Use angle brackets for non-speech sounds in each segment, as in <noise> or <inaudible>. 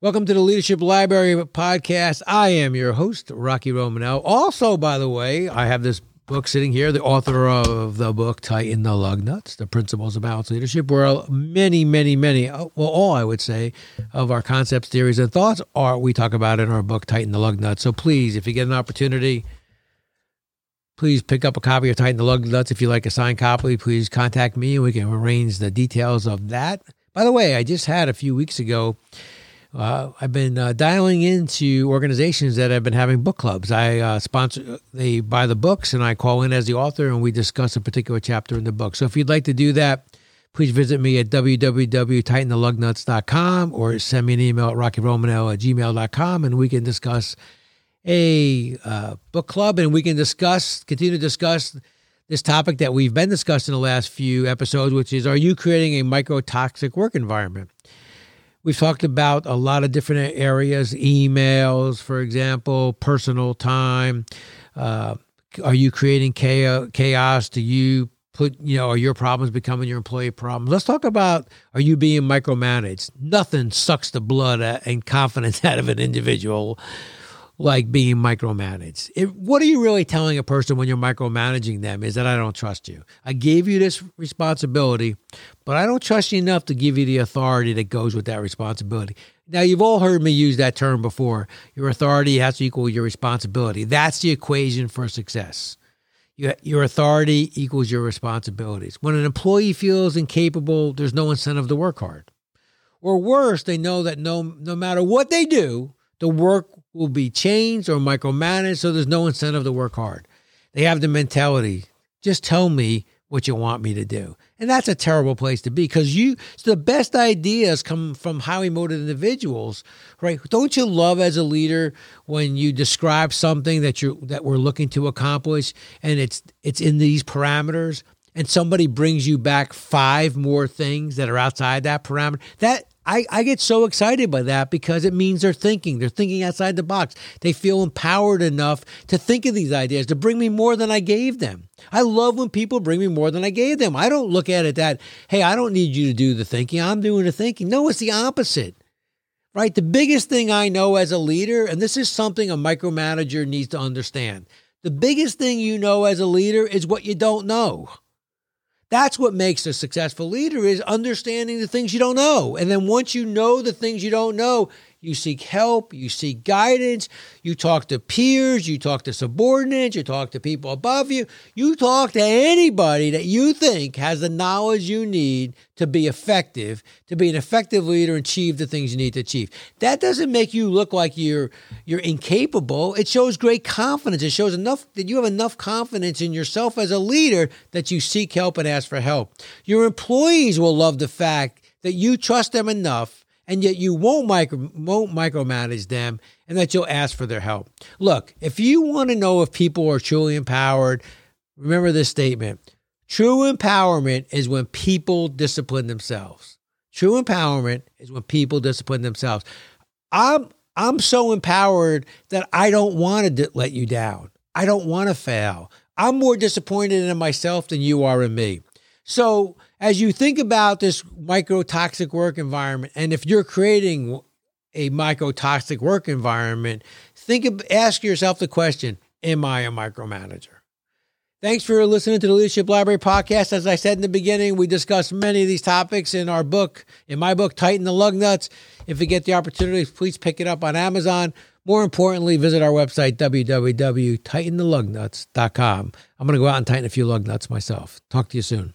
Welcome to the Leadership Library podcast. I am your host, Rocky Romanella. Also, by the way, I have this book sitting here, the author of the book Tighten the Lug Nuts, The Principles of Balanced Leadership, where many, many, many, uh, well, all I would say, of our concepts, theories, and thoughts are we talk about in our book Tighten the Lug Nuts. So please, if you get an opportunity, please pick up a copy of Tighten the Lug Nuts. If you like a signed copy, please contact me and we can arrange the details of that. By the way, I just had a few weeks ago uh, I've been uh, dialing into organizations that have been having book clubs. I uh, sponsor, they buy the books, and I call in as the author, and we discuss a particular chapter in the book. So if you'd like to do that, please visit me at www.tightenthelugnuts.com or send me an email at rockyromanell at gmail.com, and we can discuss a uh, book club, and we can discuss, continue to discuss this topic that we've been discussing the last few episodes, which is: Are you creating a microtoxic work environment? We've talked about a lot of different areas emails, for example, personal time. Uh, are you creating chaos? Do you put, you know, are your problems becoming your employee problems? Let's talk about are you being micromanaged? Nothing sucks the blood and confidence <laughs> out of an individual like being micromanaged. It, what are you really telling a person when you're micromanaging them is that I don't trust you. I gave you this responsibility, but I don't trust you enough to give you the authority that goes with that responsibility. Now, you've all heard me use that term before. Your authority has to equal your responsibility. That's the equation for success. Your authority equals your responsibilities. When an employee feels incapable, there's no incentive to work hard. Or worse, they know that no, no matter what they do, the work will be changed or micromanaged, so there's no incentive to work hard. They have the mentality, just tell me what you want me to do. And that's a terrible place to be because you so the best ideas come from highly motivated individuals, right? Don't you love as a leader when you describe something that you're that we're looking to accomplish and it's it's in these parameters and somebody brings you back five more things that are outside that parameter? That I, I get so excited by that because it means they're thinking. They're thinking outside the box. They feel empowered enough to think of these ideas, to bring me more than I gave them. I love when people bring me more than I gave them. I don't look at it that, hey, I don't need you to do the thinking. I'm doing the thinking. No, it's the opposite. Right? The biggest thing I know as a leader, and this is something a micromanager needs to understand. The biggest thing you know as a leader is what you don't know. That's what makes a successful leader is understanding the things you don't know. And then once you know the things you don't know, you seek help, you seek guidance, you talk to peers, you talk to subordinates, you talk to people above you, you talk to anybody that you think has the knowledge you need to be effective, to be an effective leader and achieve the things you need to achieve. That doesn't make you look like you're you're incapable. It shows great confidence. It shows enough that you have enough confidence in yourself as a leader that you seek help and ask for help. Your employees will love the fact that you trust them enough and yet you won't micro won't micromanage them and that you'll ask for their help. Look, if you want to know if people are truly empowered, remember this statement. True empowerment is when people discipline themselves. True empowerment is when people discipline themselves. I'm I'm so empowered that I don't want to let you down. I don't want to fail. I'm more disappointed in myself than you are in me. So as you think about this microtoxic work environment, and if you're creating a microtoxic work environment, think of, ask yourself the question, am I a micromanager? Thanks for listening to the Leadership Library podcast. As I said in the beginning, we discuss many of these topics in our book, in my book, Tighten the Lug Nuts. If you get the opportunity, please pick it up on Amazon. More importantly, visit our website, www.tightenthelugnuts.com. I'm going to go out and tighten a few lug nuts myself. Talk to you soon.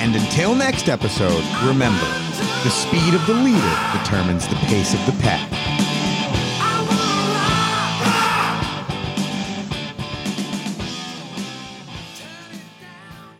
And until next episode, remember the speed of the leader determines the pace of the pack.